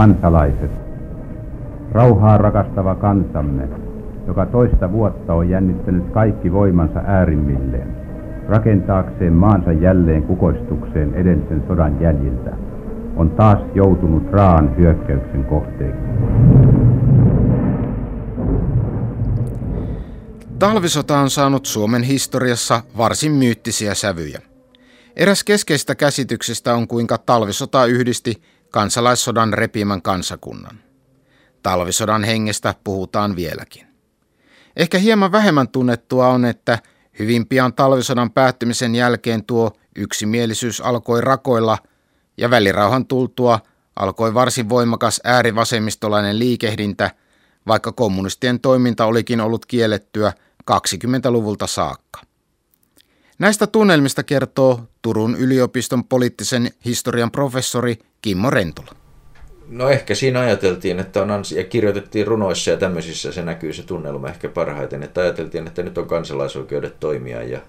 Kansalaiset, rauhaa rakastava kansamme, joka toista vuotta on jännittänyt kaikki voimansa äärimmilleen, rakentaakseen maansa jälleen kukoistukseen edellisen sodan jäljiltä, on taas joutunut raan hyökkäyksen kohteeksi. Talvisota on saanut Suomen historiassa varsin myyttisiä sävyjä. Eräs keskeistä käsityksestä on kuinka talvisota yhdisti kansalaissodan repimän kansakunnan. Talvisodan hengestä puhutaan vieläkin. Ehkä hieman vähemmän tunnettua on, että hyvin pian talvisodan päättymisen jälkeen tuo yksimielisyys alkoi rakoilla ja välirauhan tultua alkoi varsin voimakas äärivasemmistolainen liikehdintä, vaikka kommunistien toiminta olikin ollut kiellettyä 20-luvulta saakka. Näistä tunnelmista kertoo Turun yliopiston poliittisen historian professori Kimmo Rentola. No ehkä siinä ajateltiin, että on ansi- ja kirjoitettiin runoissa ja tämmöisissä se näkyy se tunnelma ehkä parhaiten, että ajateltiin, että nyt on kansalaisoikeudet toimia ja,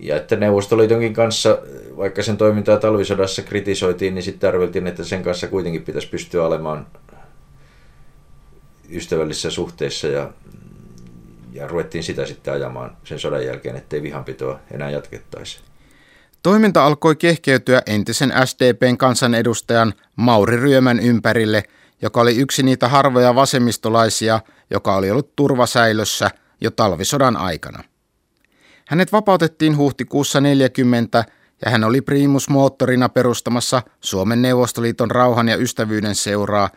ja että Neuvostoliitonkin kanssa, vaikka sen toimintaa talvisodassa kritisoitiin, niin sitten arveltiin, että sen kanssa kuitenkin pitäisi pystyä olemaan ystävällisissä suhteissa ja, ja ruvettiin sitä sitten ajamaan sen sodan jälkeen, ettei vihanpitoa enää jatkettaisi. Toiminta alkoi kehkeytyä entisen SDPn kansanedustajan Mauri Ryömän ympärille, joka oli yksi niitä harvoja vasemmistolaisia, joka oli ollut turvasäilössä jo talvisodan aikana. Hänet vapautettiin huhtikuussa 40 ja hän oli primusmoottorina perustamassa Suomen Neuvostoliiton rauhan ja ystävyyden seuraa,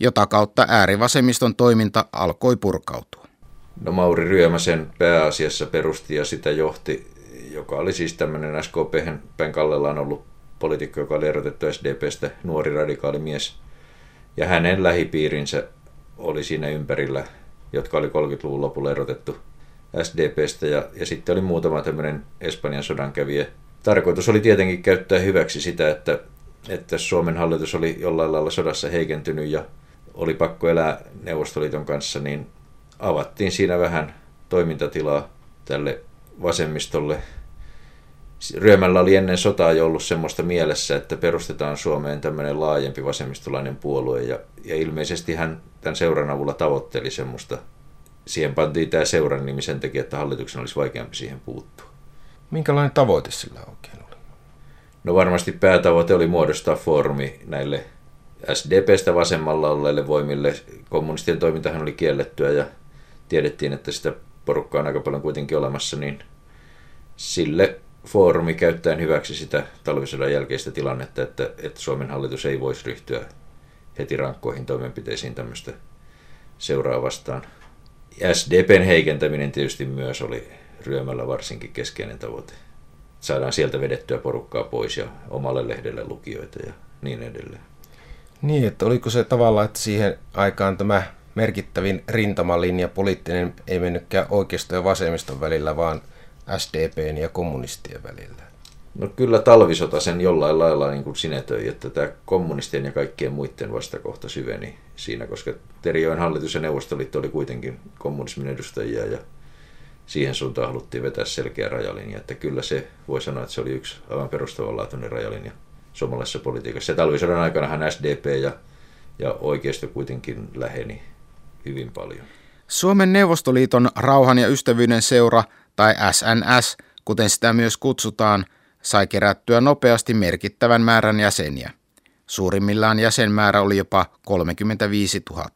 jota kautta äärivasemmiston toiminta alkoi purkautua. No Mauri Ryömä sen pääasiassa perusti ja sitä johti joka oli siis tämmöinen SKP päin kallellaan ollut poliitikko, joka oli erotettu SDPstä, nuori radikaali mies. Ja hänen lähipiirinsä oli siinä ympärillä, jotka oli 30-luvun lopulla erotettu SDPstä. Ja, ja sitten oli muutama tämmöinen Espanjan sodan kävijä. Tarkoitus oli tietenkin käyttää hyväksi sitä, että, että Suomen hallitus oli jollain lailla sodassa heikentynyt ja oli pakko elää Neuvostoliiton kanssa, niin avattiin siinä vähän toimintatilaa tälle vasemmistolle Ryömällä oli ennen sotaa jo ollut semmoista mielessä, että perustetaan Suomeen tämmöinen laajempi vasemmistolainen puolue ja, ja ilmeisesti hän tämän seuran avulla tavoitteli semmoista. Siihen pantiin tämä seuran nimi sen takia, että hallituksen olisi vaikeampi siihen puuttua. Minkälainen tavoite sillä oikein oli? No varmasti päätavoite oli muodostaa foorumi näille SDPstä vasemmalla olleille voimille. Kommunistien toimintahan oli kiellettyä ja tiedettiin, että sitä porukkaa on aika paljon kuitenkin olemassa, niin sille foorumi käyttäen hyväksi sitä talvisodan jälkeistä tilannetta, että, että Suomen hallitus ei voisi ryhtyä heti rankkoihin toimenpiteisiin tämmöistä seuraa vastaan. SDPn heikentäminen tietysti myös oli ryömällä varsinkin keskeinen tavoite. Saadaan sieltä vedettyä porukkaa pois ja omalle lehdelle lukijoita ja niin edelleen. Niin, että oliko se tavalla, että siihen aikaan tämä merkittävin rintamalinja poliittinen ei mennytkään oikeisto ja vasemmiston välillä, vaan – SDPn ja kommunistien välillä? No kyllä talvisota sen jollain lailla niin kuin sinetöi, että tämä kommunistien ja kaikkien muiden vastakohta syveni siinä, koska Terijoen hallitus ja Neuvostoliitto oli kuitenkin kommunismin edustajia ja siihen suuntaan haluttiin vetää selkeä rajalinja, että kyllä se voi sanoa, että se oli yksi aivan perustavanlaatuinen rajalinja suomalaisessa politiikassa. Ja talvisodan aikana SDP ja, ja oikeisto kuitenkin läheni hyvin paljon. Suomen Neuvostoliiton rauhan ja ystävyyden seura tai SNS, kuten sitä myös kutsutaan, sai kerättyä nopeasti merkittävän määrän jäseniä. Suurimmillaan jäsenmäärä oli jopa 35 000.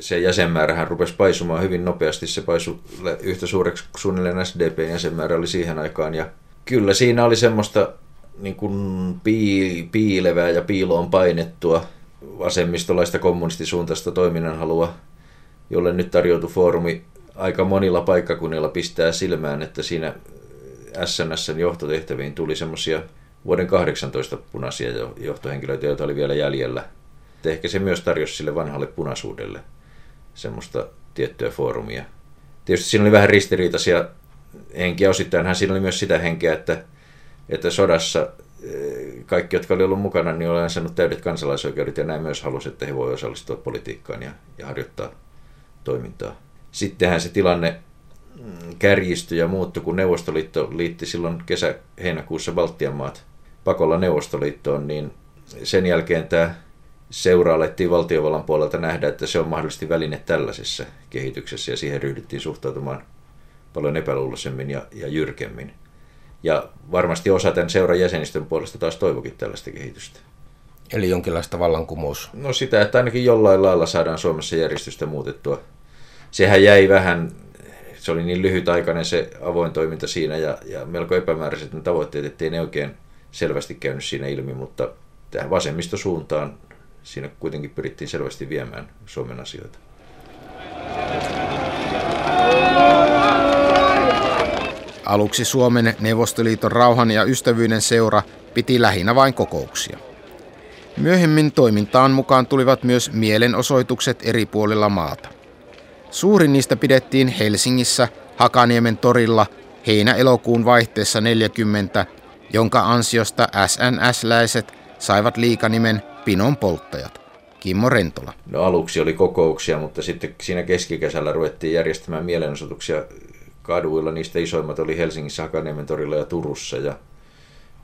Se jäsenmäärähän rupesi paisumaan hyvin nopeasti. Se paisui yhtä suureksi suunnilleen SDPn jäsenmäärä oli siihen aikaan. Ja kyllä siinä oli semmoista niin kuin piilevää ja piiloon painettua vasemmistolaista kommunistisuuntaista toiminnanhalua, jolle nyt tarjoutui foorumi aika monilla paikkakunnilla pistää silmään, että siinä SNSn johtotehtäviin tuli semmoisia vuoden 18 punaisia johtohenkilöitä, joita oli vielä jäljellä. Et ehkä se myös tarjosi sille vanhalle punaisuudelle semmoista tiettyä foorumia. Tietysti siinä oli vähän ristiriitaisia henkiä. Osittainhan siinä oli myös sitä henkeä, että, että sodassa eh, kaikki, jotka oli ollut mukana, niin olen saanut täydet kansalaisoikeudet ja näin myös halusi, että he voivat osallistua politiikkaan ja, ja harjoittaa toimintaa sittenhän se tilanne mm, kärjistyi ja muuttui, kun Neuvostoliitto liitti silloin kesä-heinäkuussa Baltian maat pakolla Neuvostoliittoon, niin sen jälkeen tämä seura alettiin valtiovallan puolelta nähdä, että se on mahdollisesti väline tällaisessa kehityksessä ja siihen ryhdyttiin suhtautumaan paljon epäluuloisemmin ja, ja jyrkemmin. Ja varmasti osa tämän seuran jäsenistön puolesta taas toivokin tällaista kehitystä. Eli jonkinlaista vallankumous? No sitä, että ainakin jollain lailla saadaan Suomessa järjestystä muutettua. Sehän jäi vähän, se oli niin lyhytaikainen se avoin toiminta siinä ja, ja melko epämääräiset ne tavoitteet, ettei ne oikein selvästi käynyt siinä ilmi, mutta tähän vasemmistosuuntaan siinä kuitenkin pyrittiin selvästi viemään Suomen asioita. Aluksi Suomen Neuvostoliiton rauhan ja ystävyyden seura piti lähinnä vain kokouksia. Myöhemmin toimintaan mukaan tulivat myös mielenosoitukset eri puolilla maata. Suurin niistä pidettiin Helsingissä Hakaniemen torilla heinä-elokuun vaihteessa 40, jonka ansiosta SNS-läiset saivat liikanimen Pinon polttajat. Kimmo Rentola. No aluksi oli kokouksia, mutta sitten siinä keskikesällä ruvettiin järjestämään mielenosoituksia kaduilla. Niistä isoimmat oli Helsingissä, Hakaniemen torilla ja Turussa. Ja,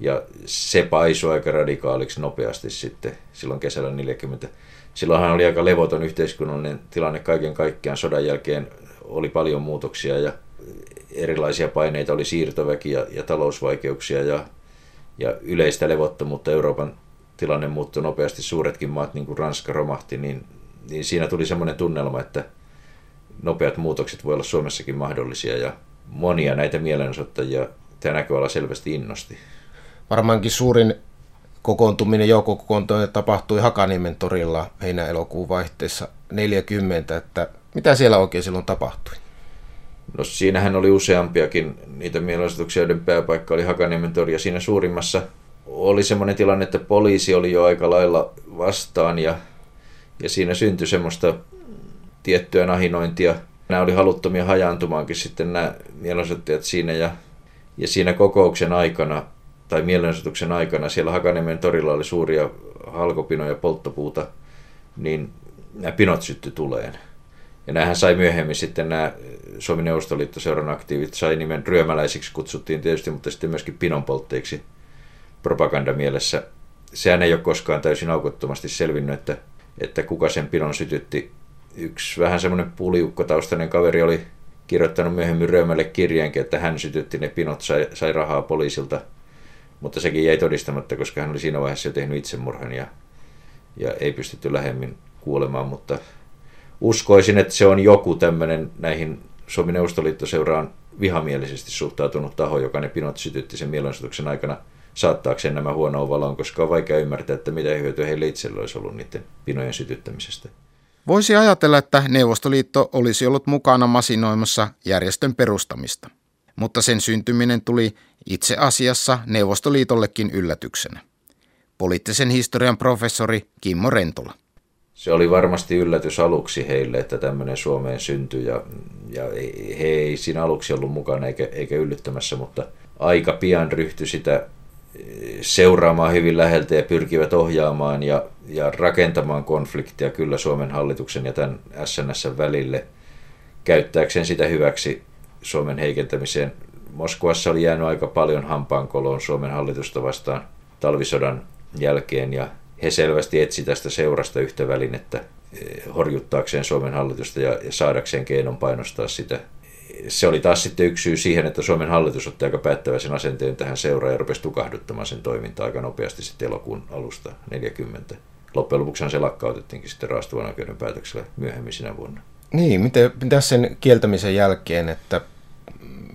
ja se paisui aika radikaaliksi nopeasti sitten silloin kesällä 40. Silloinhan oli aika levoton yhteiskunnallinen tilanne kaiken kaikkiaan. Sodan jälkeen oli paljon muutoksia ja erilaisia paineita, oli siirtoväki ja, ja talousvaikeuksia ja, ja yleistä levottomuutta Euroopan tilanne muuttui nopeasti, suuretkin maat, niin kuin Ranska romahti, niin, niin siinä tuli semmoinen tunnelma, että nopeat muutokset voi olla Suomessakin mahdollisia ja monia näitä mielenosoittajia tämä näköala selvästi innosti. Varmaankin suurin kokoontuminen, joukkokokoontuminen tapahtui Hakaniemen torilla heinä-elokuun vaihteessa 40, että mitä siellä oikein silloin tapahtui? No siinähän oli useampiakin niitä mielenosoituksia, joiden pääpaikka oli Hakaniemen tori ja siinä suurimmassa oli semmoinen tilanne, että poliisi oli jo aika lailla vastaan ja, ja siinä syntyi semmoista tiettyä nahinointia. Nämä oli haluttomia hajaantumaankin sitten nämä mielenosoittajat siinä ja, ja siinä kokouksen aikana tai mielenosoituksen aikana siellä Hakaniemen torilla oli suuria halkopinoja polttopuuta, niin nämä pinot syttyi tuleen. Ja näähän sai myöhemmin sitten nämä Suomen Neuvostoliittoseuran aktiivit sai nimen ryömäläisiksi kutsuttiin tietysti, mutta sitten myöskin pinonpoltteiksi propagandamielessä. Sehän ei ole koskaan täysin aukottomasti selvinnyt, että, että kuka sen pinon sytytti. Yksi vähän semmoinen puliukkotaustainen kaveri oli kirjoittanut myöhemmin Röömälle kirjeenkin, että hän sytytti ne pinot, sai, sai rahaa poliisilta. Mutta sekin jäi todistamatta, koska hän oli siinä vaiheessa jo tehnyt itsemurhan ja, ja ei pystytty lähemmin kuolemaan, mutta uskoisin, että se on joku tämmöinen näihin Suomen Neuvostoliittoseuraan vihamielisesti suhtautunut taho, joka ne pinot sytytti sen mielenosoituksen aikana – saattaakseen nämä huonoa valoon, koska on vaikea ymmärtää, että mitä hyötyä heille itselle olisi ollut niiden pinojen sytyttämisestä. Voisi ajatella, että Neuvostoliitto olisi ollut mukana masinoimassa järjestön perustamista, mutta sen syntyminen tuli itse asiassa Neuvostoliitollekin yllätyksenä. Poliittisen historian professori Kimmo Rentola. Se oli varmasti yllätys aluksi heille, että tämmöinen Suomeen syntyi ja, ja he ei siinä aluksi ollut mukana eikä, eikä yllyttämässä, mutta aika pian ryhtyi sitä seuraamaan hyvin läheltä ja pyrkivät ohjaamaan ja, ja rakentamaan konfliktia kyllä Suomen hallituksen ja tämän SNS välille käyttääkseen sitä hyväksi Suomen heikentämiseen. Moskovassa oli jäänyt aika paljon hampaankoloon Suomen hallitusta vastaan talvisodan jälkeen ja he selvästi etsi tästä seurasta yhtä välinettä eh, horjuttaakseen Suomen hallitusta ja, saadakseen keinon painostaa sitä se oli taas sitten yksi syy siihen, että Suomen hallitus otti aika päättäväisen asenteen tähän seuraan ja rupesi tukahduttamaan sen toimintaa aika nopeasti sitten elokuun alusta 40. Loppujen lopuksi se lakkautettiinkin sitten raastuvan oikeuden päätöksellä myöhemmin sinä vuonna. Niin, miten, mitä sen kieltämisen jälkeen, että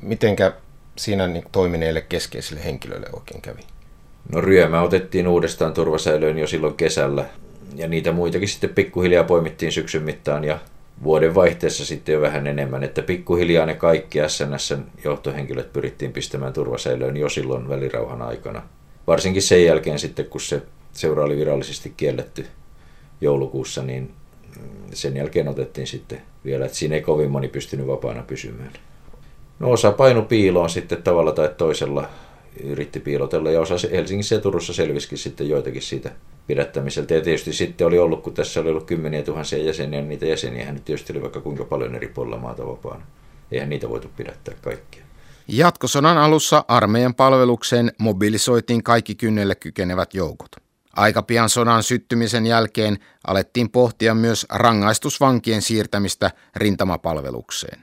mitenkä siinä toimineille keskeisille henkilöille oikein kävi? No ryömä otettiin uudestaan turvasäilöön jo silloin kesällä ja niitä muitakin sitten pikkuhiljaa poimittiin syksyn mittaan ja vuoden vaihteessa sitten jo vähän enemmän, että pikkuhiljaa ne kaikki SNSn johtohenkilöt pyrittiin pistämään turvasäilöön jo silloin välirauhan aikana. Varsinkin sen jälkeen sitten, kun se seura oli virallisesti kielletty joulukuussa, niin sen jälkeen otettiin sitten vielä, että siinä ei kovin moni pystynyt vapaana pysymään. No osa painu piiloon sitten tavalla tai toisella yritti piilotella ja osa Helsingissä ja Turussa selvisikin sitten joitakin siitä pidättämiseltä. Ja tietysti sitten oli ollut, kun tässä oli ollut kymmeniä tuhansia jäseniä, niin niitä jäseniä nyt tietysti oli vaikka kuinka paljon eri puolilla maata vapaana. Eihän niitä voitu pidättää kaikkia. Jatkosodan alussa armeijan palvelukseen mobilisoitiin kaikki kynnelle kykenevät joukot. Aika pian sodan syttymisen jälkeen alettiin pohtia myös rangaistusvankien siirtämistä rintamapalvelukseen.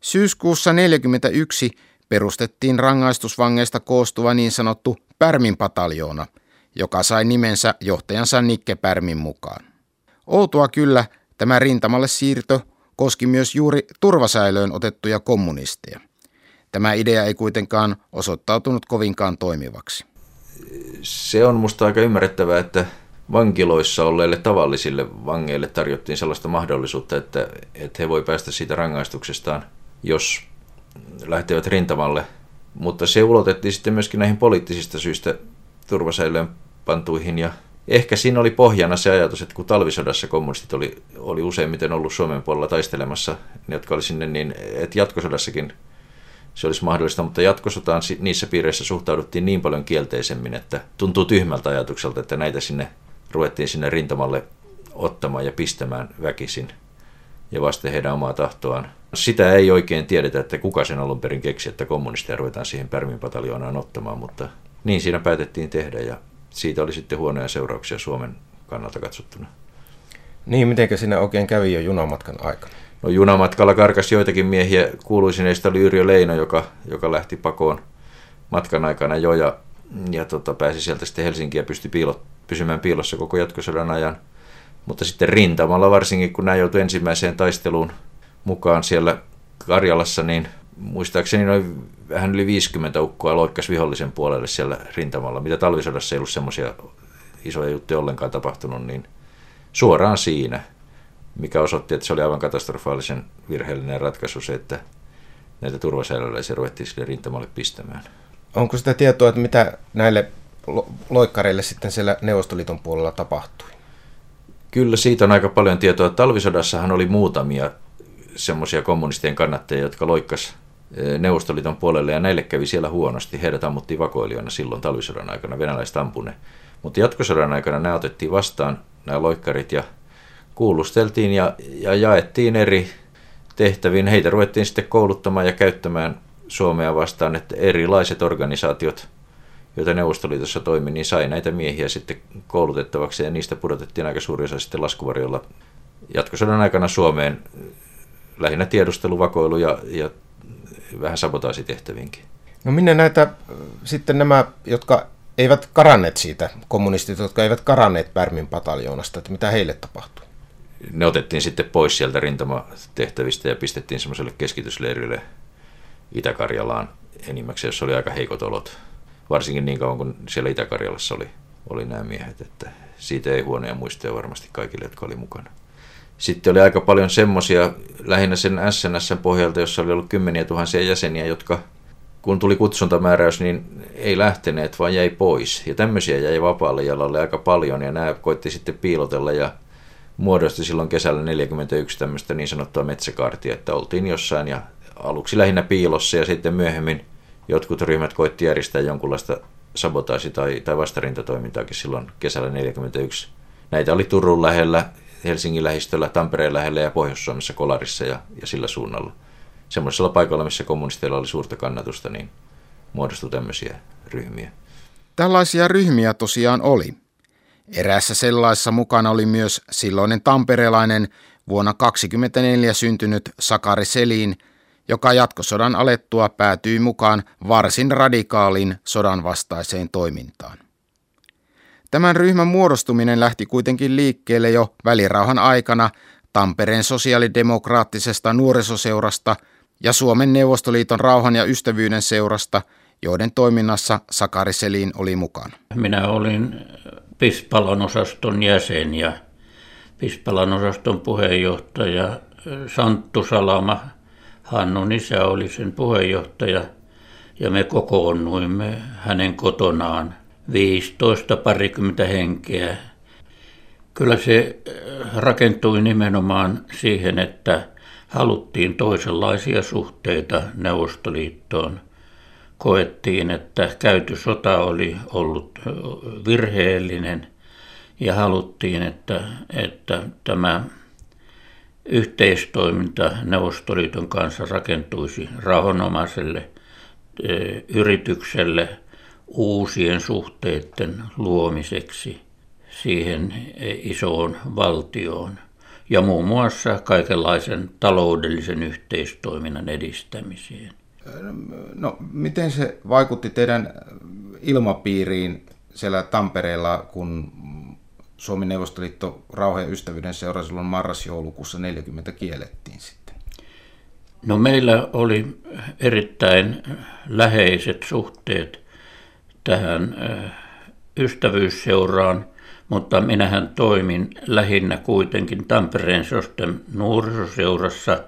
Syyskuussa 1941 perustettiin rangaistusvangeista koostuva niin sanottu Pärmin pataljoona, joka sai nimensä johtajansa Nikke Pärmin mukaan. Outoa kyllä tämä rintamalle siirto koski myös juuri turvasäilöön otettuja kommunisteja. Tämä idea ei kuitenkaan osoittautunut kovinkaan toimivaksi. Se on musta aika ymmärrettävää, että vankiloissa olleille tavallisille vangeille tarjottiin sellaista mahdollisuutta, että, että he voi päästä siitä rangaistuksestaan, jos lähtevät rintamalle. Mutta se ulotettiin sitten myöskin näihin poliittisista syistä turvasäilöön pantuihin ja ehkä siinä oli pohjana se ajatus, että kun talvisodassa kommunistit oli, oli useimmiten ollut Suomen puolella taistelemassa, ne jotka oli sinne, niin että jatkosodassakin se olisi mahdollista, mutta jatkosotaan niissä piireissä suhtauduttiin niin paljon kielteisemmin, että tuntuu tyhmältä ajatukselta, että näitä sinne ruvettiin sinne rintamalle ottamaan ja pistämään väkisin ja vasten heidän omaa tahtoaan. Sitä ei oikein tiedetä, että kuka sen alun perin keksi, että kommunisteja ruvetaan siihen Pärmin pataljoonaan ottamaan, mutta niin siinä päätettiin tehdä ja siitä oli sitten huonoja seurauksia Suomen kannalta katsottuna. Niin, miten sinne oikein kävi jo junamatkan aikana? No junamatkalla karkasi joitakin miehiä, kuuluisin heistä oli Yrjö Leino, joka, joka lähti pakoon matkan aikana jo ja, ja tota, pääsi sieltä sitten Helsinkiä ja pystyi piilo, pysymään piilossa koko jatkosodan ajan. Mutta sitten rintamalla varsinkin, kun nämä joutui ensimmäiseen taisteluun mukaan siellä Karjalassa, niin muistaakseni noin vähän yli 50 ukkoa loikkasi vihollisen puolelle siellä rintamalla. Mitä talvisodassa ei ollut semmoisia isoja juttuja ollenkaan tapahtunut, niin suoraan siinä, mikä osoitti, että se oli aivan katastrofaalisen virheellinen ratkaisu se, että näitä turvasäilyläisiä ruvettiin sille rintamalle pistämään. Onko sitä tietoa, että mitä näille loikkareille sitten siellä Neuvostoliiton puolella tapahtui? Kyllä siitä on aika paljon tietoa. Talvisodassahan oli muutamia semmoisia kommunistien kannattajia, jotka loikkas eh, Neuvostoliiton puolelle ja näille kävi siellä huonosti. Heidät ammuttiin vakoilijoina silloin talvisodan aikana, venäläiset ampune. Mutta jatkosodan aikana nämä otettiin vastaan, nämä loikkarit, ja kuulusteltiin ja, ja jaettiin eri tehtäviin. Heitä ruvettiin sitten kouluttamaan ja käyttämään Suomea vastaan, että erilaiset organisaatiot, joita Neuvostoliitossa toimi, niin sai näitä miehiä sitten koulutettavaksi ja niistä pudotettiin aika suuri osa sitten laskuvarjolla jatkosodan aikana Suomeen lähinnä tiedusteluvakoilu ja, ja vähän sabotaasitehtäviinkin. No minne näitä sitten nämä, jotka eivät karanneet siitä, kommunistit, jotka eivät karanneet Pärmin pataljoonasta, että mitä heille tapahtui? Ne otettiin sitten pois sieltä rintamatehtävistä ja pistettiin semmoiselle keskitysleirille Itä-Karjalaan enimmäkseen, jossa oli aika heikot olot. Varsinkin niin kauan kuin siellä Itä-Karjalassa oli, oli nämä miehet, että siitä ei huonoja muistoja varmasti kaikille, jotka oli mukana. Sitten oli aika paljon semmoisia, lähinnä sen SNS pohjalta, jossa oli ollut kymmeniä tuhansia jäseniä, jotka kun tuli kutsuntamääräys, niin ei lähteneet, vaan jäi pois. Ja tämmöisiä jäi vapaalle jalalle aika paljon, ja nämä koitti sitten piilotella, ja muodosti silloin kesällä 41 tämmöistä niin sanottua metsäkaartia, että oltiin jossain, ja aluksi lähinnä piilossa, ja sitten myöhemmin jotkut ryhmät koitti järjestää jonkunlaista sabotaasi- tai, tai vastarintatoimintaakin silloin kesällä 41. Näitä oli Turun lähellä, Helsingin lähistöllä, Tampereen lähellä ja Pohjois-Suomessa Kolarissa ja, ja sillä suunnalla. Semmoisella paikalla, missä kommunisteilla oli suurta kannatusta, niin muodostui tämmöisiä ryhmiä. Tällaisia ryhmiä tosiaan oli. Eräässä sellaisessa mukana oli myös silloinen tamperelainen vuonna 1924 syntynyt Sakari Selin, joka jatkosodan alettua päätyi mukaan varsin radikaaliin sodan vastaiseen toimintaan. Tämän ryhmän muodostuminen lähti kuitenkin liikkeelle jo välirauhan aikana Tampereen sosiaalidemokraattisesta nuorisoseurasta ja Suomen Neuvostoliiton rauhan ja ystävyyden seurasta, joiden toiminnassa Sakari Selin oli mukana. Minä olin Pispalan osaston jäsen ja Pispalan osaston puheenjohtaja Santtu Salama, Hannun isä oli sen puheenjohtaja ja me kokoonnuimme hänen kotonaan 15 parikymmentä henkeä. Kyllä se rakentui nimenomaan siihen, että haluttiin toisenlaisia suhteita Neuvostoliittoon. Koettiin, että käyty sota oli ollut virheellinen ja haluttiin, että, että tämä yhteistoiminta Neuvostoliiton kanssa rakentuisi rauhanomaiselle yritykselle – uusien suhteiden luomiseksi. siihen isoon valtioon ja muun muassa kaikenlaisen taloudellisen yhteistoiminnan edistämiseen. No, miten se vaikutti teidän ilmapiiriin siellä Tampereella, kun Suomen Neuvostoliitto rauhan ja ystävyyden seura silloin marras-joulukuussa 40 kiellettiin sitten? No meillä oli erittäin läheiset suhteet tähän ystävyysseuraan, mutta minähän toimin lähinnä kuitenkin Tampereen Sosten nuorisoseurassa,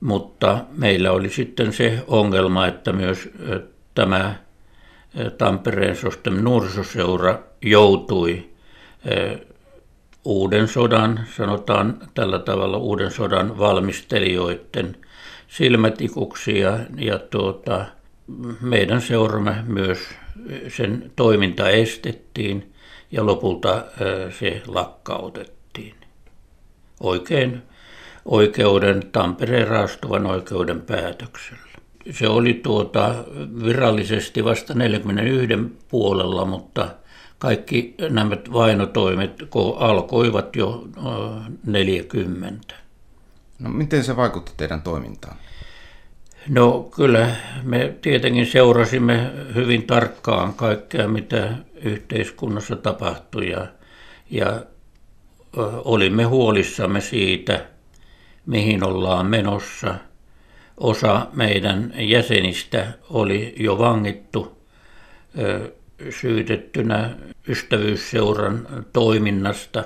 mutta meillä oli sitten se ongelma, että myös tämä Tampereen Sosten nuorisoseura joutui uuden sodan, sanotaan tällä tavalla uuden sodan valmistelijoiden silmätikuksi ja, ja tuota, meidän seuramme myös sen toiminta estettiin ja lopulta se lakkautettiin. Oikein oikeuden, Tampereen raastuvan oikeuden päätöksellä. Se oli tuota virallisesti vasta 41 puolella, mutta kaikki nämä vainotoimet alkoivat jo 40. No miten se vaikutti teidän toimintaan? No kyllä me tietenkin seurasimme hyvin tarkkaan kaikkea, mitä yhteiskunnassa tapahtui ja, ja olimme huolissamme siitä, mihin ollaan menossa. Osa meidän jäsenistä oli jo vangittu syytettynä ystävyysseuran toiminnasta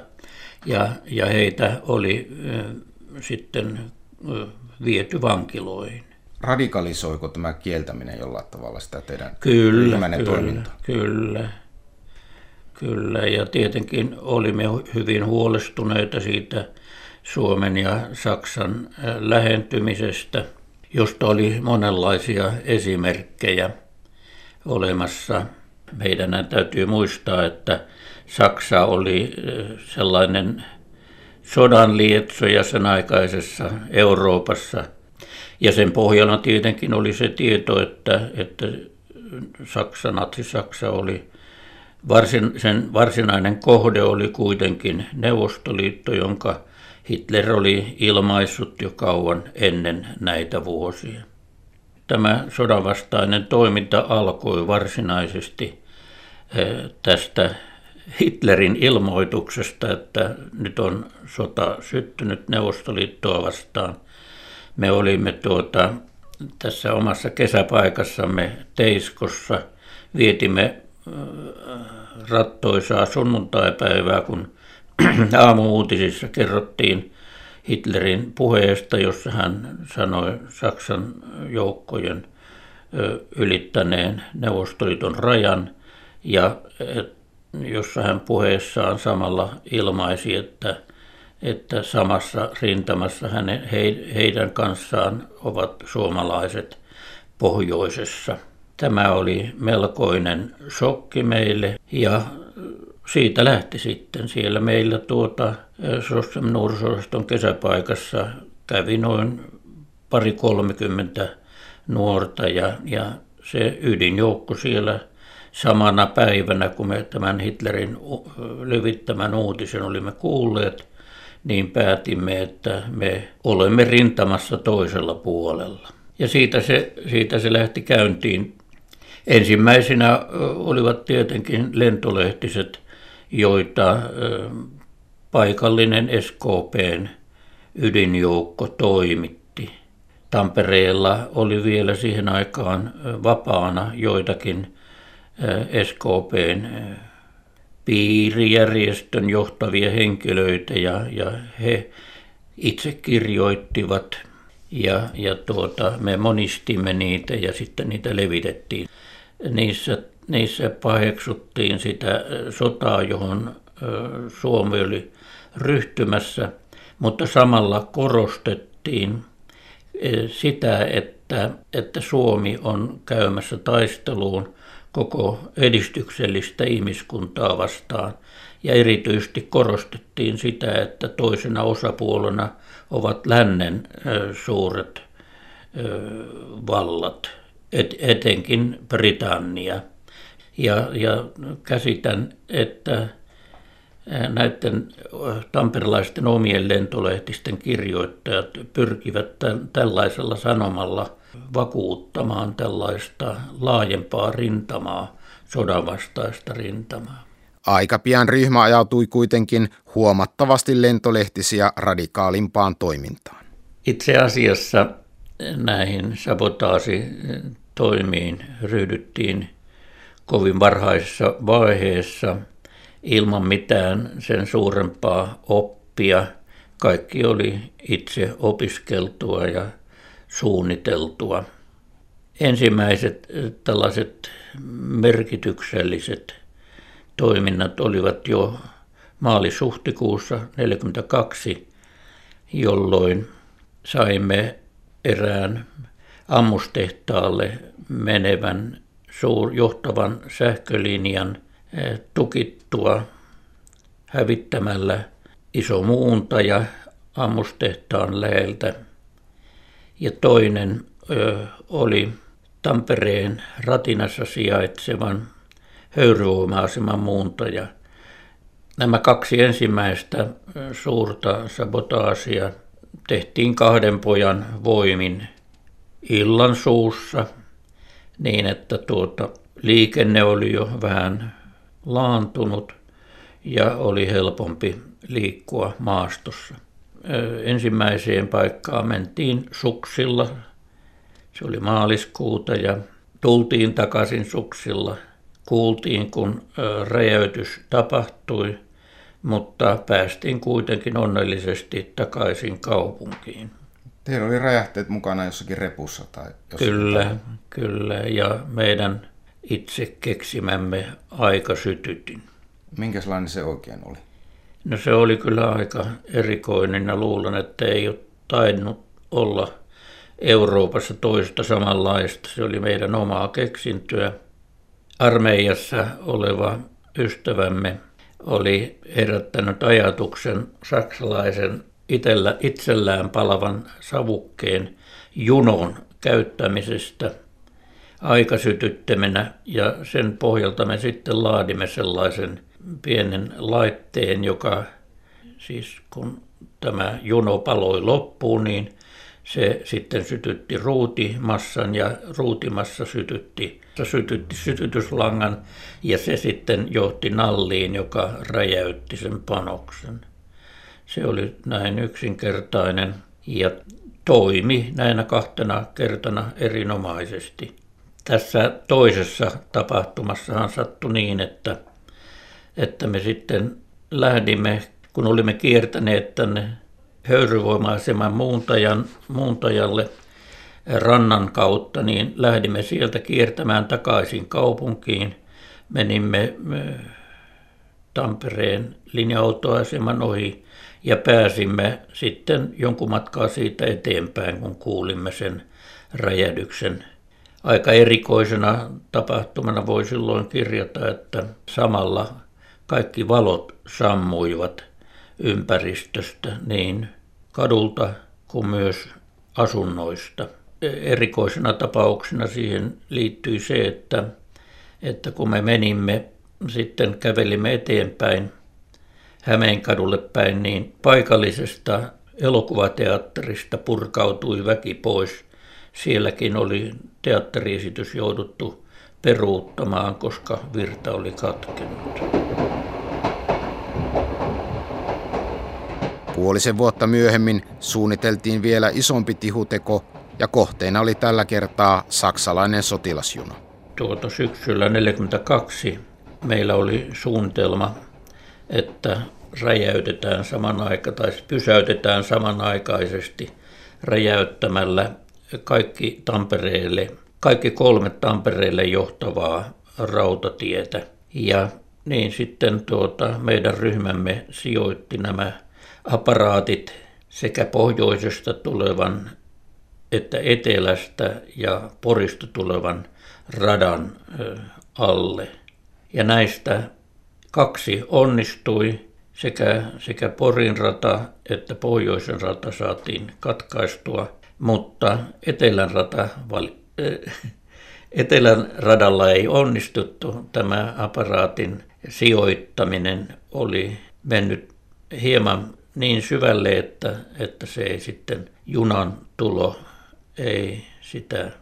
ja, ja heitä oli sitten viety vankiloihin radikalisoiko tämä kieltäminen jollain tavalla sitä teidän kyllä, kyllä, toimintaa? Kyllä, kyllä. Ja tietenkin olimme hyvin huolestuneita siitä Suomen ja Saksan lähentymisestä, josta oli monenlaisia esimerkkejä olemassa. Meidän täytyy muistaa, että Saksa oli sellainen sodan lietsoja sen aikaisessa Euroopassa – ja sen pohjana tietenkin oli se tieto, että, että Saksa, natsi-Saksa oli, varsin, sen varsinainen kohde oli kuitenkin Neuvostoliitto, jonka Hitler oli ilmaissut jo kauan ennen näitä vuosia. Tämä sodanvastainen toiminta alkoi varsinaisesti eh, tästä Hitlerin ilmoituksesta, että nyt on sota syttynyt Neuvostoliittoa vastaan me olimme tuota, tässä omassa kesäpaikassamme Teiskossa. Vietimme äh, rattoisaa sunnuntaipäivää, kun aamuuutisissa kerrottiin Hitlerin puheesta, jossa hän sanoi Saksan joukkojen ylittäneen Neuvostoliiton rajan ja jossa hän puheessaan samalla ilmaisi, että että samassa rintamassa hänen, he, heidän kanssaan ovat suomalaiset pohjoisessa. Tämä oli melkoinen shokki meille ja siitä lähti sitten siellä meillä tuota Sossam nuorisosaston kesäpaikassa kävi noin pari kolmekymmentä nuorta ja, ja se ydinjoukko siellä samana päivänä, kun me tämän Hitlerin levittämän uutisen olimme kuulleet, niin päätimme, että me olemme rintamassa toisella puolella. Ja siitä se, siitä se lähti käyntiin. Ensimmäisenä olivat tietenkin lentolehtiset, joita paikallinen SKPn ydinjoukko toimitti. Tampereella oli vielä siihen aikaan vapaana joitakin SKPn piirijärjestön johtavia henkilöitä ja, ja he itse kirjoittivat ja, ja tuota, me monistimme niitä ja sitten niitä levitettiin. Niissä, niissä paheksuttiin sitä sotaa, johon Suomi oli ryhtymässä, mutta samalla korostettiin sitä, että, että Suomi on käymässä taisteluun koko edistyksellistä ihmiskuntaa vastaan. Ja erityisesti korostettiin sitä, että toisena osapuolena ovat lännen suuret vallat, et, etenkin Britannia. Ja, ja käsitän, että näiden tamperilaisten omien lentolehtisten kirjoittajat pyrkivät tällaisella sanomalla vakuuttamaan tällaista laajempaa rintamaa, sodanvastaista rintamaa. Aika pian ryhmä ajautui kuitenkin huomattavasti lentolehtisiä radikaalimpaan toimintaan. Itse asiassa näihin sabotaasitoimiin ryhdyttiin kovin varhaisessa vaiheessa ilman mitään sen suurempaa oppia. Kaikki oli itse opiskeltua ja suunniteltua. Ensimmäiset tällaiset merkitykselliset toiminnat olivat jo maalis-huhtikuussa 1942, jolloin saimme erään ammustehtaalle menevän suur, johtavan sähkölinjan eh, tukittua hävittämällä iso muuntaja ammustehtaan läheltä. Ja toinen ö, oli Tampereen Ratinassa sijaitsevan höyryvoima-aseman muuntaja. Nämä kaksi ensimmäistä suurta sabotaasia tehtiin kahden pojan voimin illan suussa niin, että tuota, liikenne oli jo vähän laantunut ja oli helpompi liikkua maastossa. Ensimmäiseen paikkaan mentiin suksilla. Se oli maaliskuuta ja tultiin takaisin suksilla – kuultiin, kun räjäytys tapahtui, mutta päästiin kuitenkin onnellisesti takaisin kaupunkiin. Teillä oli räjähteet mukana jossakin repussa tai jossakin Kyllä, tai... kyllä. Ja meidän itse keksimämme aikasytytin. Minkälainen se oikein oli? No se oli kyllä aika erikoinen ja luulen, että ei ole tainnut olla Euroopassa toista samanlaista. Se oli meidän omaa keksintöä armeijassa oleva ystävämme oli herättänyt ajatuksen saksalaisen itellä, itsellään palavan savukkeen junon käyttämisestä aikasytyttämenä ja sen pohjalta me sitten laadimme sellaisen pienen laitteen, joka siis kun tämä juno paloi loppuun, niin se sitten sytytti ruutimassan ja ruutimassa sytytti, sytytti sytytyslangan ja se sitten johti nalliin, joka räjäytti sen panoksen. Se oli näin yksinkertainen ja toimi näinä kahtena kertana erinomaisesti. Tässä toisessa tapahtumassahan sattui niin, että, että me sitten lähdimme, kun olimme kiertäneet tänne höyryvoima-aseman muuntajan, muuntajalle rannan kautta, niin lähdimme sieltä kiertämään takaisin kaupunkiin. Menimme Tampereen linja-autoaseman ohi ja pääsimme sitten jonkun matkaa siitä eteenpäin, kun kuulimme sen räjähdyksen. Aika erikoisena tapahtumana voi silloin kirjata, että samalla kaikki valot sammuivat – ympäristöstä, niin kadulta kuin myös asunnoista. Erikoisena tapauksena siihen liittyi se, että, että kun me menimme, sitten kävelimme eteenpäin Hämeenkadulle päin, niin paikallisesta elokuvateatterista purkautui väki pois. Sielläkin oli teatteriesitys jouduttu peruuttamaan, koska virta oli katkenut. Puolisen vuotta myöhemmin suunniteltiin vielä isompi tihuteko ja kohteena oli tällä kertaa saksalainen sotilasjuna. Tuota syksyllä 1942 meillä oli suunnitelma, että räjäytetään saman aika, tai pysäytetään samanaikaisesti räjäyttämällä kaikki Tampereelle, kaikki kolme Tampereelle johtavaa rautatietä. Ja niin sitten tuota, meidän ryhmämme sijoitti nämä aparaatit sekä pohjoisesta tulevan että etelästä ja porista tulevan radan alle. Ja näistä kaksi onnistui, sekä, sekä Porin rata että pohjoisen rata saatiin katkaistua, mutta etelän, rata, etelän radalla ei onnistuttu. Tämä aparaatin sijoittaminen oli mennyt hieman niin syvälle, että, että se ei sitten junan tulo ei sitä eh,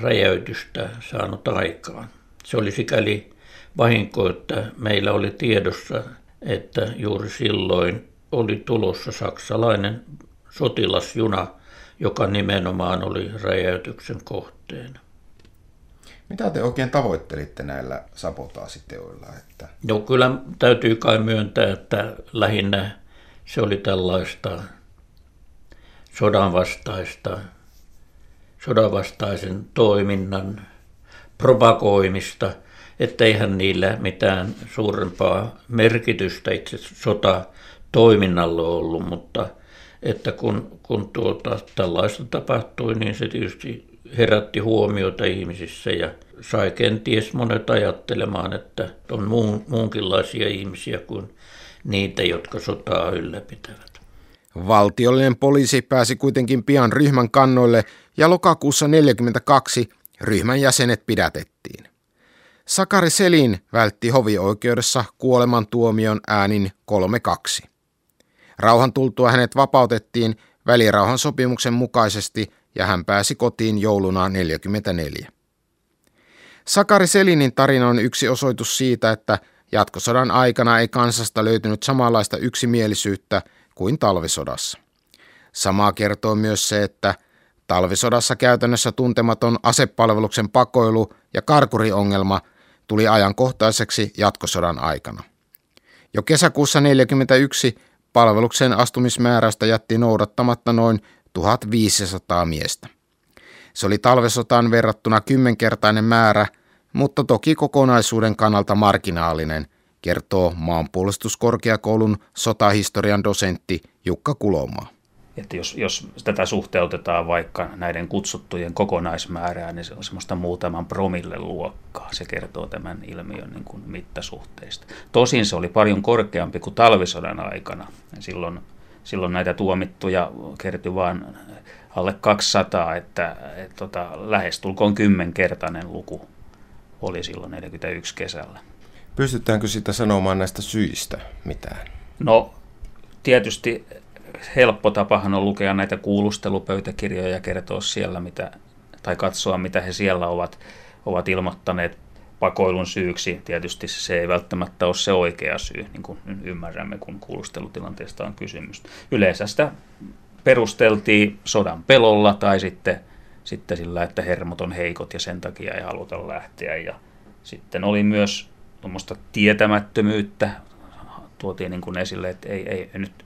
räjäytystä saanut aikaan. Se oli sikäli vahinko, että meillä oli tiedossa, että juuri silloin oli tulossa saksalainen sotilasjuna, joka nimenomaan oli räjäytyksen kohteena. Mitä te oikein tavoittelitte näillä sabotaasiteoilla? Että... No kyllä täytyy kai myöntää, että lähinnä se oli tällaista sodanvastaista, sodanvastaisen toiminnan propagoimista, etteihän niillä mitään suurempaa merkitystä itse sota toiminnalle ollut, mutta että kun, kun tuota, tällaista tapahtui, niin se tietysti herätti huomiota ihmisissä ja sai kenties monet ajattelemaan, että on muun, muunkinlaisia ihmisiä kuin niitä, jotka sotaa ylläpitävät. Valtiollinen poliisi pääsi kuitenkin pian ryhmän kannoille ja lokakuussa 1942 ryhmän jäsenet pidätettiin. Sakari Selin vältti hovioikeudessa kuolemantuomion äänin 3-2. Rauhan tultua hänet vapautettiin välirauhan sopimuksen mukaisesti ja hän pääsi kotiin jouluna 1944. Sakari Selinin tarina on yksi osoitus siitä, että jatkosodan aikana ei kansasta löytynyt samanlaista yksimielisyyttä kuin talvisodassa. Samaa kertoo myös se, että talvisodassa käytännössä tuntematon asepalveluksen pakoilu ja karkuriongelma tuli ajankohtaiseksi jatkosodan aikana. Jo kesäkuussa 1941 palveluksen astumismäärästä jätti noudattamatta noin 1500 miestä. Se oli talvesotaan verrattuna kymmenkertainen määrä, mutta toki kokonaisuuden kannalta marginaalinen, kertoo maanpuolustuskorkeakoulun sotahistorian dosentti Jukka Kulomaa. Että jos, jos tätä suhteutetaan vaikka näiden kutsuttujen kokonaismäärään, niin se on semmoista muutaman promille luokkaa. Se kertoo tämän ilmiön niin kuin mittasuhteista. Tosin se oli paljon korkeampi kuin talvisodan aikana. Silloin, silloin näitä tuomittuja kertyi vain alle 200, että et, tota, lähestulkoon kymmenkertainen luku oli silloin 41 kesällä. Pystytäänkö sitä sanomaan näistä syistä mitään? No tietysti helppo tapahan on lukea näitä kuulustelupöytäkirjoja ja kertoa siellä, mitä, tai katsoa, mitä he siellä ovat, ovat ilmoittaneet pakoilun syyksi. Tietysti se ei välttämättä ole se oikea syy, niin kuin ymmärrämme, kun kuulustelutilanteesta on kysymys. Yleensä sitä perusteltiin sodan pelolla tai sitten, sitten sillä, että hermot on heikot ja sen takia ei haluta lähteä. Ja sitten oli myös tuommoista tietämättömyyttä, tuotiin niin kuin esille, että ei, ei nyt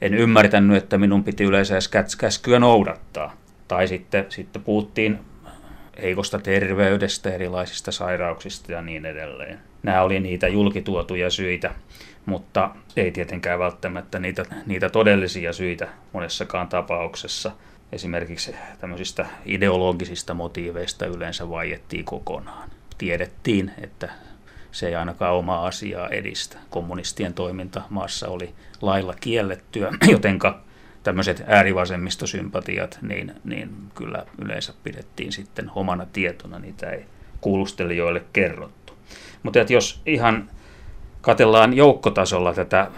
en ymmärtänyt, että minun piti yleensä käskyä noudattaa. Tai sitten, sitten puhuttiin heikosta terveydestä, erilaisista sairauksista ja niin edelleen. Nämä oli niitä julkituotuja syitä, mutta ei tietenkään välttämättä niitä, niitä todellisia syitä monessakaan tapauksessa. Esimerkiksi tämmöisistä ideologisista motiiveista yleensä vaiettiin kokonaan. Tiedettiin, että se ei ainakaan omaa asiaa edistä. Kommunistien toiminta maassa oli lailla kiellettyä, jotenka tämmöiset äärivasemmistosympatiat, niin, niin kyllä yleensä pidettiin sitten omana tietona, niitä ei kuulustelijoille kerrottu. Mutta jos ihan katellaan joukkotasolla tätä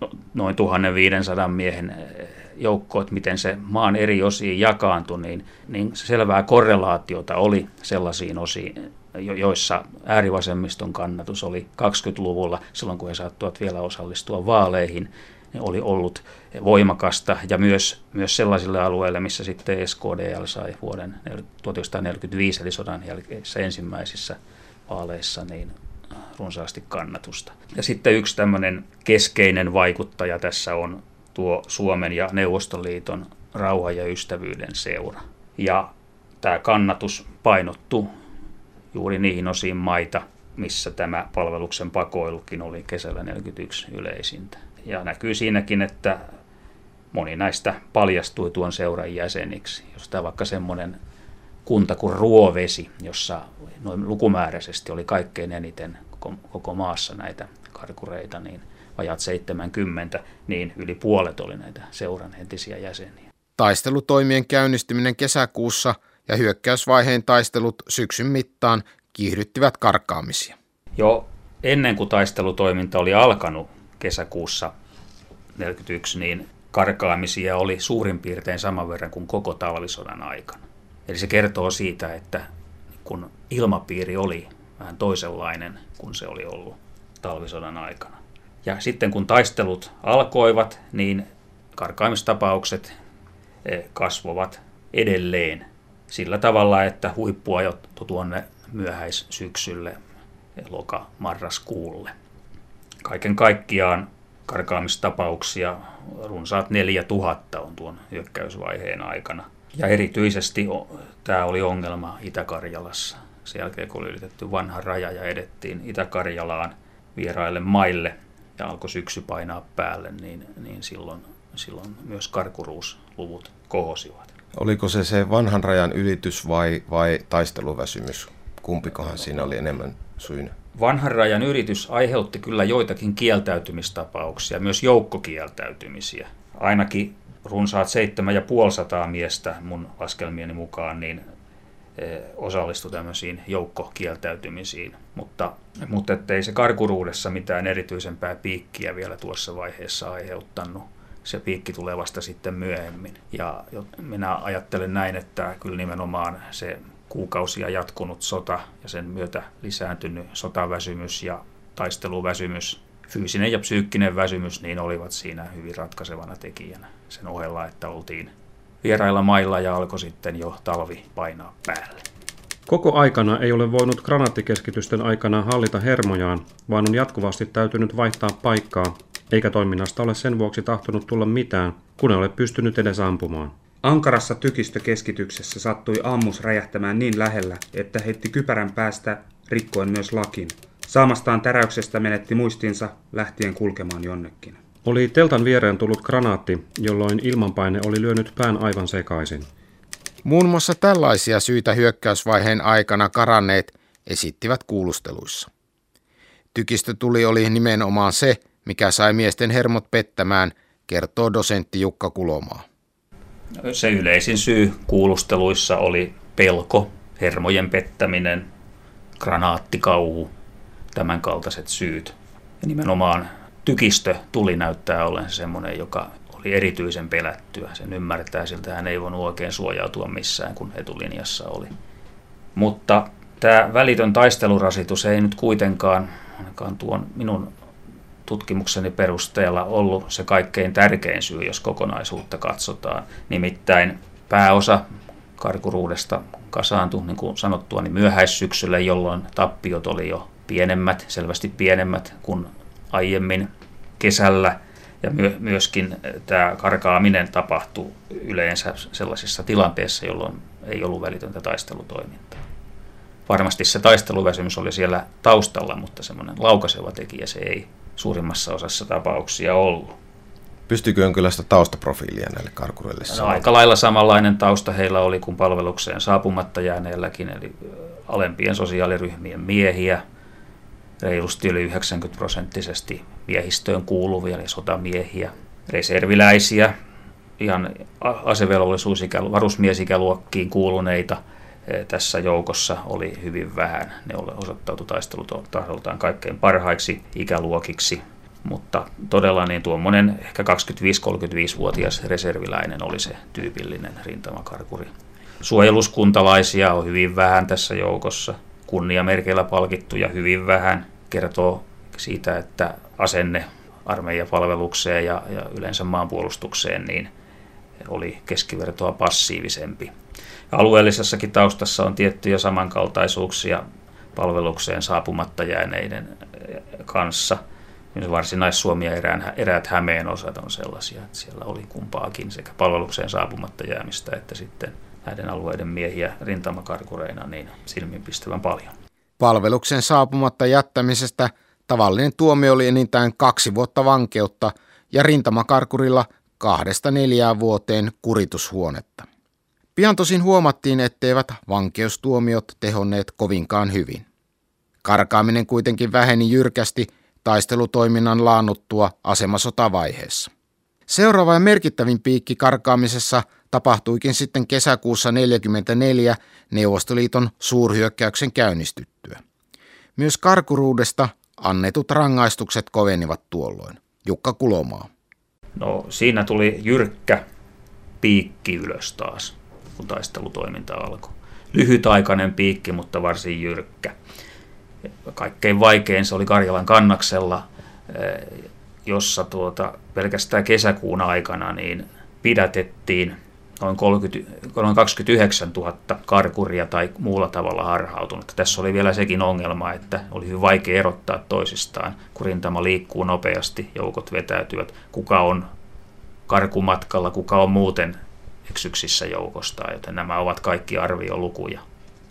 no, noin 1500 miehen joukkoa, että miten se maan eri osiin jakaantui, niin, niin selvää korrelaatiota oli sellaisiin osiin, joissa äärivasemmiston kannatus oli 20-luvulla, silloin kun he saattuvat vielä osallistua vaaleihin, oli ollut voimakasta ja myös, myös sellaisille alueille, missä sitten SKDL sai vuoden 1945 eli sodan jälkeisissä ensimmäisissä vaaleissa niin runsaasti kannatusta. Ja sitten yksi tämmöinen keskeinen vaikuttaja tässä on tuo Suomen ja Neuvostoliiton rauha- ja ystävyyden seura. Ja tämä kannatus painottuu juuri niihin osiin maita, missä tämä palveluksen pakoilukin oli kesällä 41 yleisintä. Ja näkyy siinäkin, että moni näistä paljastui tuon seuran jäseniksi. Jos tämä vaikka semmoinen kunta kuin Ruovesi, jossa noin lukumääräisesti oli kaikkein eniten koko maassa näitä karkureita, niin vajat 70, niin yli puolet oli näitä seuran entisiä jäseniä. Taistelutoimien käynnistyminen kesäkuussa – ja hyökkäysvaiheen taistelut syksyn mittaan kiihdyttivät karkaamisia. Jo ennen kuin taistelutoiminta oli alkanut kesäkuussa 1941, niin karkaamisia oli suurin piirtein saman verran kuin koko talvisodan aikana. Eli se kertoo siitä, että kun ilmapiiri oli vähän toisenlainen kuin se oli ollut talvisodan aikana. Ja sitten kun taistelut alkoivat, niin karkaamistapaukset eh, kasvovat edelleen sillä tavalla, että huippua jo tuonne myöhäissyksylle loka-marraskuulle. Kaiken kaikkiaan karkaamistapauksia runsaat 4000 on tuon hyökkäysvaiheen aikana. Ja erityisesti tämä oli ongelma Itä-Karjalassa. Sen jälkeen kun oli ylitetty vanha raja ja edettiin Itä-Karjalaan vieraille maille ja alkoi syksy painaa päälle, niin, niin silloin, silloin myös karkuruusluvut kohosivat. Oliko se se vanhan rajan ylitys vai, vai taisteluväsymys? Kumpikohan siinä oli enemmän syynä? Vanhan rajan yritys aiheutti kyllä joitakin kieltäytymistapauksia, myös joukkokieltäytymisiä. Ainakin runsaat 7500 miestä mun laskelmieni mukaan niin e, osallistui tämmöisiin joukkokieltäytymisiin, mutta, mutta ettei se karkuruudessa mitään erityisempää piikkiä vielä tuossa vaiheessa aiheuttanut. Se piikki tulee vasta sitten myöhemmin. Ja minä ajattelen näin, että kyllä nimenomaan se kuukausia jatkunut sota ja sen myötä lisääntynyt sotaväsymys ja taisteluväsymys, fyysinen ja psyykkinen väsymys, niin olivat siinä hyvin ratkaisevana tekijänä sen ohella, että oltiin vierailla mailla ja alkoi sitten jo talvi painaa päälle. Koko aikana ei ole voinut granaattikeskytysten aikana hallita hermojaan, vaan on jatkuvasti täytynyt vaihtaa paikkaa, eikä toiminnasta ole sen vuoksi tahtonut tulla mitään, kun ei ole pystynyt edes ampumaan. Ankarassa tykistökeskityksessä sattui ammus räjähtämään niin lähellä, että heitti kypärän päästä rikkoen myös lakin. Saamastaan täräyksestä menetti muistinsa lähtien kulkemaan jonnekin. Oli teltan viereen tullut granaatti, jolloin ilmanpaine oli lyönyt pään aivan sekaisin. Muun muassa tällaisia syitä hyökkäysvaiheen aikana karanneet esittivät kuulusteluissa. Tykistötuli oli nimenomaan se, mikä sai miesten hermot pettämään, kertoo dosentti Jukka Kulomaa. Se yleisin syy kuulusteluissa oli pelko, hermojen pettäminen, granaattikauhu, tämän kaltaiset syyt. Ja nimenomaan tykistö tuli näyttää ollen semmoinen, joka oli erityisen pelättyä. Sen ymmärtää, siltä hän ei voinut oikein suojautua missään, kun etulinjassa oli. Mutta tämä välitön taistelurasitus ei nyt kuitenkaan, ainakaan tuon minun tutkimukseni perusteella ollut se kaikkein tärkein syy, jos kokonaisuutta katsotaan. Nimittäin pääosa karkuruudesta kasaantui, niin kuin sanottua, niin myöhäissyksyllä, jolloin tappiot oli jo pienemmät, selvästi pienemmät kuin aiemmin kesällä. Ja my- myöskin tämä karkaaminen tapahtui yleensä sellaisissa tilanteissa, jolloin ei ollut välitöntä taistelutoimintaa. Varmasti se taisteluväsymys oli siellä taustalla, mutta semmoinen laukaiseva tekijä se ei suurimmassa osassa tapauksia ollut. Pystyykö jonkinlaista taustaprofiilia näille karkureille? No, aika lailla samanlainen tausta heillä oli kuin palvelukseen saapumatta jääneelläkin, eli alempien sosiaaliryhmien miehiä, reilusti yli 90 prosenttisesti miehistöön kuuluvia, eli sotamiehiä, reserviläisiä, ihan asevelvollisuusikä, varusmiesikäluokkiin kuuluneita – tässä joukossa oli hyvin vähän. Ne osoittautui taistelutahdoltaan kaikkein parhaiksi ikäluokiksi, mutta todella niin tuommoinen ehkä 25-35-vuotias reserviläinen oli se tyypillinen rintamakarkuri. Suojeluskuntalaisia on hyvin vähän tässä joukossa. Kunniamerkeillä palkittuja hyvin vähän. Kertoo siitä, että asenne armeijapalvelukseen ja, ja yleensä maanpuolustukseen niin oli keskivertoa passiivisempi. Alueellisessakin taustassa on tiettyjä samankaltaisuuksia palvelukseen saapumatta jääneiden kanssa. Varsinais-Suomi ja eräät Hämeen osat on sellaisia, että siellä oli kumpaakin sekä palvelukseen saapumatta jäämistä että sitten näiden alueiden miehiä rintamakarkureina niin silmiinpistävän paljon. Palveluksen saapumatta jättämisestä tavallinen tuomio oli enintään kaksi vuotta vankeutta ja rintamakarkurilla kahdesta neljään vuoteen kuritushuonetta. Pian tosin huomattiin, etteivät vankeustuomiot tehonneet kovinkaan hyvin. Karkaaminen kuitenkin väheni jyrkästi taistelutoiminnan laannuttua asemasotavaiheessa. Seuraava ja merkittävin piikki karkaamisessa tapahtuikin sitten kesäkuussa 1944 Neuvostoliiton suurhyökkäyksen käynnistyttyä. Myös karkuruudesta annetut rangaistukset kovenivat tuolloin. Jukka Kulomaa. No siinä tuli jyrkkä piikki ylös taas, kun taistelutoiminta alkoi. Lyhytaikainen piikki, mutta varsin jyrkkä. Kaikkein vaikein se oli Karjalan kannaksella, eh, jossa tuota, pelkästään kesäkuun aikana niin pidätettiin noin, 30, noin 29 000 karkuria tai muulla tavalla harhautunutta. Tässä oli vielä sekin ongelma, että oli hyvin vaikea erottaa toisistaan, kun rintama liikkuu nopeasti, joukot vetäytyvät, kuka on karkumatkalla, kuka on muuten eksyksissä joukosta, joten nämä ovat kaikki arviolukuja.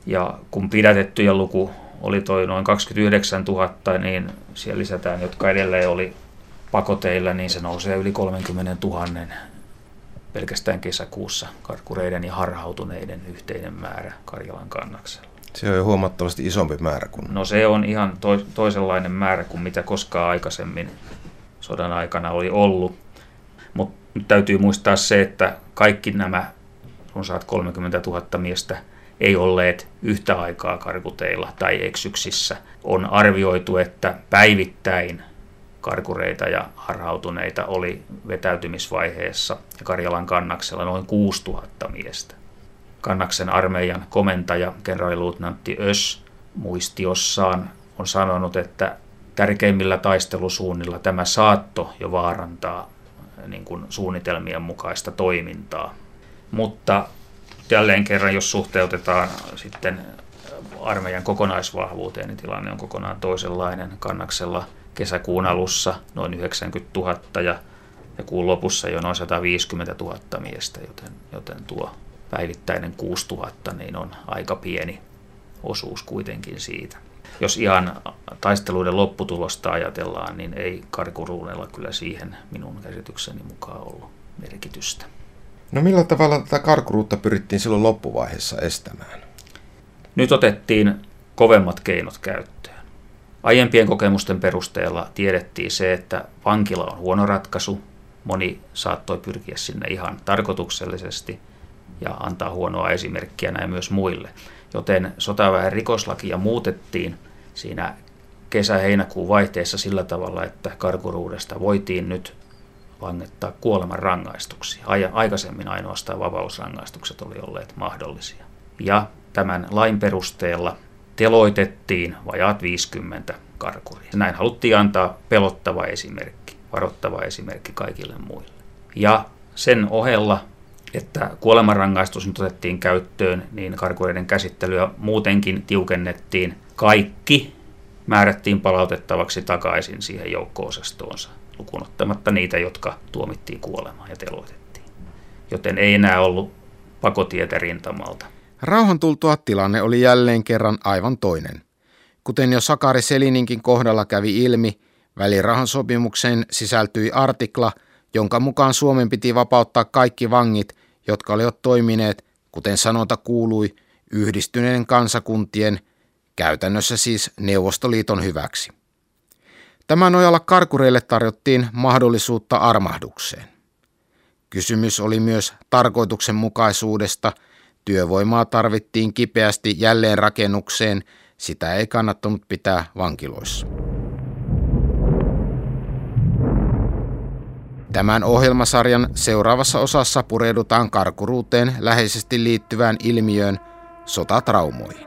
Ja kun pidätettyjen luku oli toi noin 29 000, niin siellä lisätään, jotka edelleen oli pakoteilla, niin se nousee yli 30 000 pelkästään kesäkuussa karkureiden ja harhautuneiden yhteinen määrä Karjalan kannaksella. Se on jo huomattavasti isompi määrä kuin... No se on ihan to- toisenlainen määrä kuin mitä koskaan aikaisemmin sodan aikana oli ollut. Mutta nyt täytyy muistaa se, että kaikki nämä runsaat 30 000 miestä ei olleet yhtä aikaa karkuteilla tai eksyksissä. On arvioitu, että päivittäin karkureita ja harhautuneita oli vetäytymisvaiheessa ja Karjalan kannaksella noin 6000 miestä. Kannaksen armeijan komentaja, kenraaliluutnantti Ös, muistiossaan on sanonut, että tärkeimmillä taistelusuunnilla tämä saatto jo vaarantaa niin kuin suunnitelmien mukaista toimintaa. Mutta jälleen kerran, jos suhteutetaan sitten armeijan kokonaisvahvuuteen, niin tilanne on kokonaan toisenlainen. Kannaksella kesäkuun alussa noin 90 000 ja, ja kuun lopussa jo noin 150 000 miestä, joten, joten tuo päivittäinen 6 000 niin on aika pieni osuus kuitenkin siitä. Jos ihan taisteluiden lopputulosta ajatellaan, niin ei karkuruunella kyllä siihen minun käsitykseni mukaan ollut merkitystä. No millä tavalla tätä karkuruutta pyrittiin silloin loppuvaiheessa estämään? Nyt otettiin kovemmat keinot käyttöön. Aiempien kokemusten perusteella tiedettiin se, että vankila on huono ratkaisu. Moni saattoi pyrkiä sinne ihan tarkoituksellisesti ja antaa huonoa esimerkkiä näin myös muille. Joten sotaväen rikoslakia muutettiin siinä kesä-heinäkuun vaihteessa sillä tavalla, että karkuruudesta voitiin nyt langettaa kuoleman rangaistuksia. Aikaisemmin ainoastaan vapausrangaistukset oli olleet mahdollisia. Ja tämän lain perusteella teloitettiin vajaat 50 karkuria. Näin haluttiin antaa pelottava esimerkki, varoittava esimerkki kaikille muille. Ja sen ohella, että kuolemanrangaistus nyt otettiin käyttöön, niin karkureiden käsittelyä muutenkin tiukennettiin. Kaikki määrättiin palautettavaksi takaisin siihen joukko-osastoonsa, lukuun ottamatta niitä, jotka tuomittiin kuolemaan ja teloitettiin. Joten ei enää ollut pakotietä rintamalta. Rauhan tultua tilanne oli jälleen kerran aivan toinen. Kuten jo Sakari Selininkin kohdalla kävi ilmi, välirahan sopimukseen sisältyi artikla, jonka mukaan Suomen piti vapauttaa kaikki vangit, jotka olivat toimineet, kuten sanonta kuului, yhdistyneiden kansakuntien, käytännössä siis Neuvostoliiton hyväksi. Tämän nojalla karkureille tarjottiin mahdollisuutta armahdukseen. Kysymys oli myös tarkoituksenmukaisuudesta – Työvoimaa tarvittiin kipeästi jälleenrakennukseen, sitä ei kannattanut pitää vankiloissa. Tämän ohjelmasarjan seuraavassa osassa pureudutaan karkuruuteen läheisesti liittyvään ilmiöön sotatraumoihin.